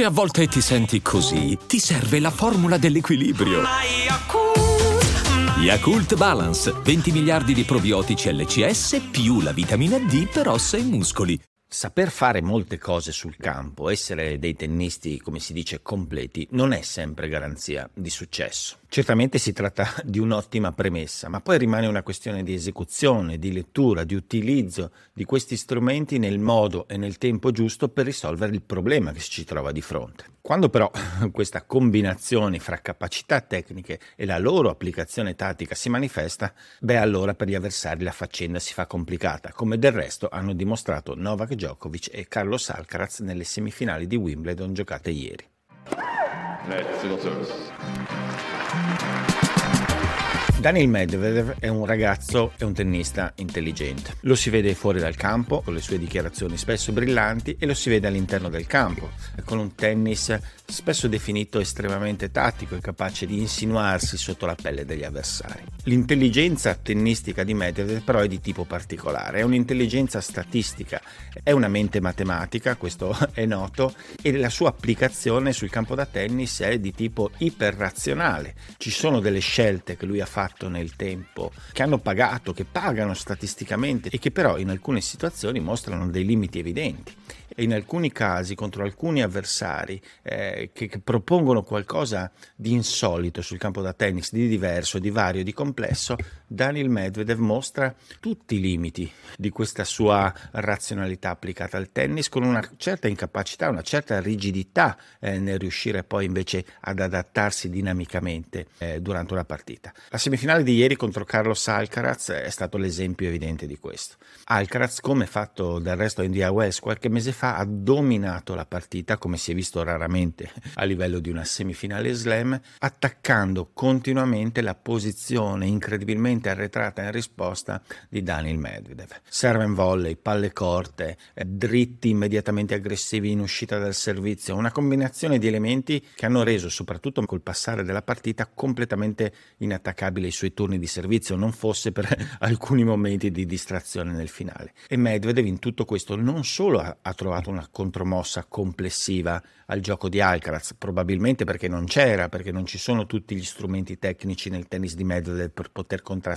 Se a volte ti senti così, ti serve la formula dell'equilibrio. Yakult Balance, 20 miliardi di probiotici LCS più la vitamina D per ossa e muscoli. Saper fare molte cose sul campo, essere dei tennisti, come si dice, completi, non è sempre garanzia di successo. Certamente si tratta di un'ottima premessa, ma poi rimane una questione di esecuzione, di lettura, di utilizzo di questi strumenti nel modo e nel tempo giusto per risolvere il problema che ci trova di fronte. Quando però questa combinazione fra capacità tecniche e la loro applicazione tattica si manifesta, beh allora per gli avversari la faccenda si fa complicata, come del resto hanno dimostrato Novak Djokovic e Carlos Alcaraz nelle semifinali di Wimbledon giocate ieri. Thank you. Daniel Medvedev è un ragazzo e un tennista intelligente. Lo si vede fuori dal campo, con le sue dichiarazioni spesso brillanti, e lo si vede all'interno del campo, con un tennis spesso definito estremamente tattico e capace di insinuarsi sotto la pelle degli avversari. L'intelligenza tennistica di Medvedev però è di tipo particolare, è un'intelligenza statistica, è una mente matematica, questo è noto, e la sua applicazione sul campo da tennis è di tipo iperrazionale. Ci sono delle scelte che lui ha fatto nel tempo, che hanno pagato, che pagano statisticamente e che però in alcune situazioni mostrano dei limiti evidenti. E in alcuni casi contro alcuni avversari eh, che, che, propongono qualcosa di insolito sul campo da tennis, di diverso, di vario, di complesso, Daniel Medvedev mostra tutti i limiti di questa sua razionalità applicata al tennis con una certa incapacità, una certa rigidità eh, nel riuscire poi invece ad adattarsi dinamicamente eh, durante una partita. La semifinale di ieri contro Carlos Alcaraz è stato l'esempio evidente di questo. Alcaraz, come fatto del resto India Wells qualche mese fa, ha dominato la partita, come si è visto raramente a livello di una semifinale slam, attaccando continuamente la posizione incredibilmente arretrata in risposta di Daniel Medvedev. Serve in volley, palle corte, eh, dritti immediatamente aggressivi in uscita dal servizio, una combinazione di elementi che hanno reso, soprattutto col passare della partita, completamente inattaccabile i suoi turni di servizio, non fosse per alcuni momenti di distrazione nel finale. E Medvedev in tutto questo non solo ha, ha trovato una contromossa complessiva al gioco di Alcaraz, probabilmente perché non c'era, perché non ci sono tutti gli strumenti tecnici nel tennis di Medvedev per poter contrastare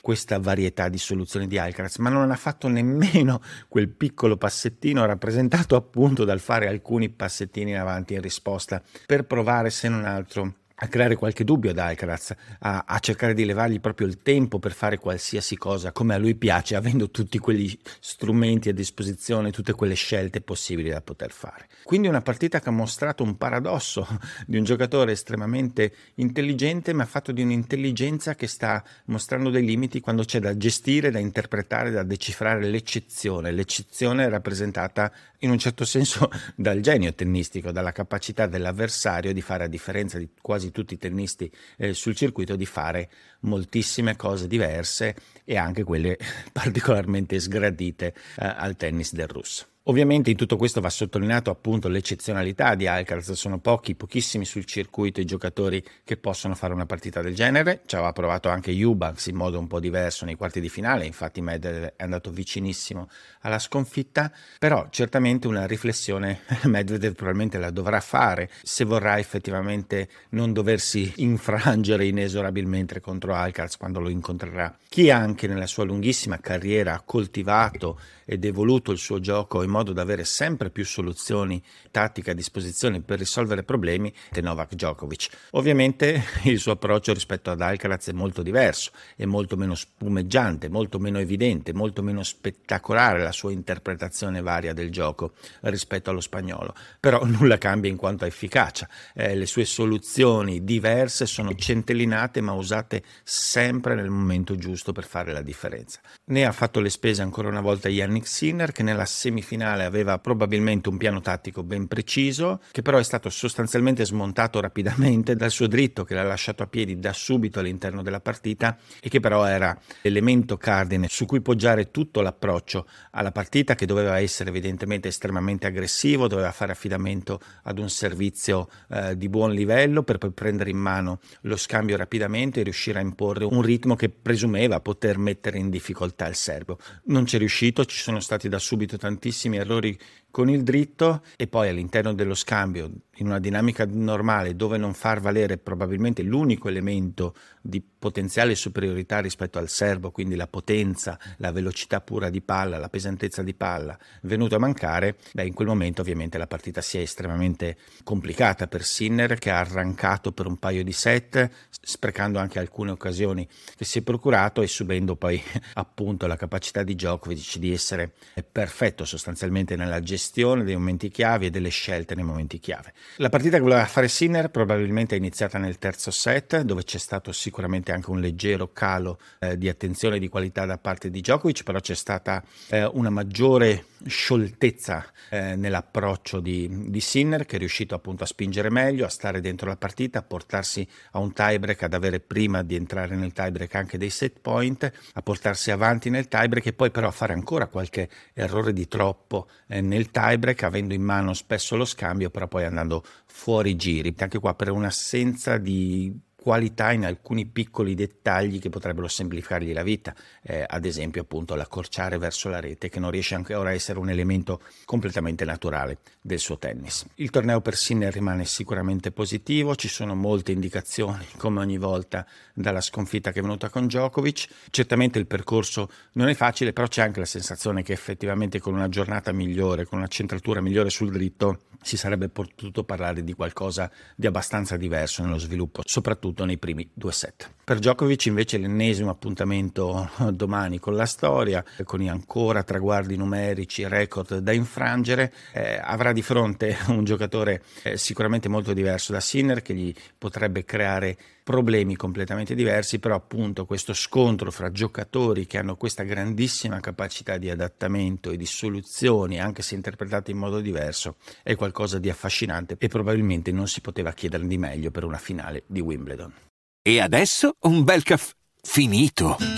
questa varietà di soluzioni di Alcaraz, ma non ha fatto nemmeno quel piccolo passettino rappresentato appunto dal fare alcuni passettini in avanti in risposta per provare se non altro a creare qualche dubbio ad Alcaraz, a, a, cercare di levargli proprio il tempo per fare qualsiasi cosa come a lui piace, avendo tutti quegli strumenti a disposizione, tutte quelle scelte possibili da poter fare. Quindi una partita che ha mostrato un paradosso di un giocatore estremamente intelligente, ma fatto di un'intelligenza che sta mostrando dei limiti quando c'è da gestire, da interpretare, da decifrare l'eccezione. L'eccezione rappresentata in un certo senso dal genio tennistico, dalla capacità dell'avversario di fare a differenza di quasi quasi tutti i tennisti eh, sul circuito di fare moltissime cose diverse e anche quelle particolarmente sgradite eh, al tennis del russo. Ovviamente in tutto questo va sottolineato appunto l'eccezionalità di Alcaraz, sono pochi, pochissimi sul circuito i giocatori che possono fare una partita del genere, ci aveva provato anche Eubanks in modo un po' diverso nei quarti di finale, infatti Medvedev è andato vicinissimo alla sconfitta, però certamente una riflessione Medvedev probabilmente la dovrà fare se vorrà effettivamente non doversi infrangere inesorabilmente contro Alcaraz quando lo incontrerà. Chi anche nella sua lunghissima carriera ha coltivato ed evoluto il suo gioco in modo da avere sempre più soluzioni tattiche a disposizione per risolvere problemi è Novak Djokovic. Ovviamente il suo approccio rispetto ad Alcaraz è molto diverso, è molto meno spumeggiante, molto meno evidente, molto meno spettacolare la sua interpretazione varia del gioco rispetto allo spagnolo, però nulla cambia in quanto a efficacia. Eh, le sue soluzioni diverse sono centellinate ma usate sempre nel momento giusto per fare la differenza. Ne ha fatto le spese ancora una volta Yannick Sinner che nella semifinale aveva probabilmente un piano tattico ben preciso, che però è stato sostanzialmente smontato rapidamente dal suo dritto che l'ha lasciato a piedi da subito all'interno della partita e che però era l'elemento cardine su cui poggiare tutto l'approccio alla partita che doveva essere evidentemente estremamente aggressivo, doveva fare affidamento ad un servizio eh, di buon livello per poi prendere in mano lo scambio rapidamente e riuscire a imporre un ritmo che presumeva poter mettere in difficoltà il serbio. Non ci è riuscito, ci sono stati da subito tantissimi tantissimi errori con il dritto e poi all'interno dello scambio in una dinamica normale dove non far valere probabilmente l'unico elemento di potenziale superiorità rispetto al serbo, quindi la potenza, la velocità pura di palla, la pesantezza di palla, venuto a mancare, beh, in quel momento ovviamente la partita si è estremamente complicata per Sinner che ha arrancato per un paio di set, sprecando anche alcune occasioni che si è procurato e subendo poi appunto la capacità di Djokovic di essere perfetto sostanzialmente nella gestione dei momenti chiavi e delle scelte nei momenti chiave. La partita che voleva fare Sinner probabilmente è iniziata nel terzo set, dove c'è stato sicuramente anche un leggero calo eh, di attenzione e di qualità da parte di Djokovic, però c'è stata eh, una maggiore scioltezza eh, nell'approccio di, di, Sinner che è riuscito appunto a spingere meglio, a stare dentro la partita, a portarsi a un tiebreak, ad avere prima di entrare nel tiebreak anche dei set point, a portarsi avanti nel tiebreak e poi però a fare ancora qualche errore di troppo eh, nel tiebreak, avendo in mano spesso lo scambio, però poi andando fuori giri. Anche qua per un'assenza di qualità in alcuni piccoli dettagli che potrebbero semplificargli la vita, eh, ad esempio appunto l'accorciare verso la rete che non riesce ancora a essere un elemento completamente naturale del suo tennis. Il torneo per Sinner rimane sicuramente positivo, ci sono molte indicazioni come ogni volta dalla sconfitta che è venuta con Djokovic, certamente il percorso non è facile, però c'è anche la sensazione che effettivamente con una giornata migliore, con una centratura migliore sul dritto, si sarebbe potuto parlare di qualcosa di abbastanza diverso nello sviluppo, soprattutto nei primi due set. Per Djokovic invece l'ennesimo appuntamento domani con la storia, con ancora traguardi numerici, record da infrangere, eh, avrà di fronte un giocatore eh, sicuramente molto diverso da Sinner che gli potrebbe creare problemi completamente diversi, però appunto questo scontro fra giocatori che hanno questa grandissima capacità di adattamento e di soluzioni, anche se interpretate in modo diverso, è qualcosa di affascinante e probabilmente non si poteva chiedere di meglio per una finale di Wimbledon. E adesso un bel caffè finito.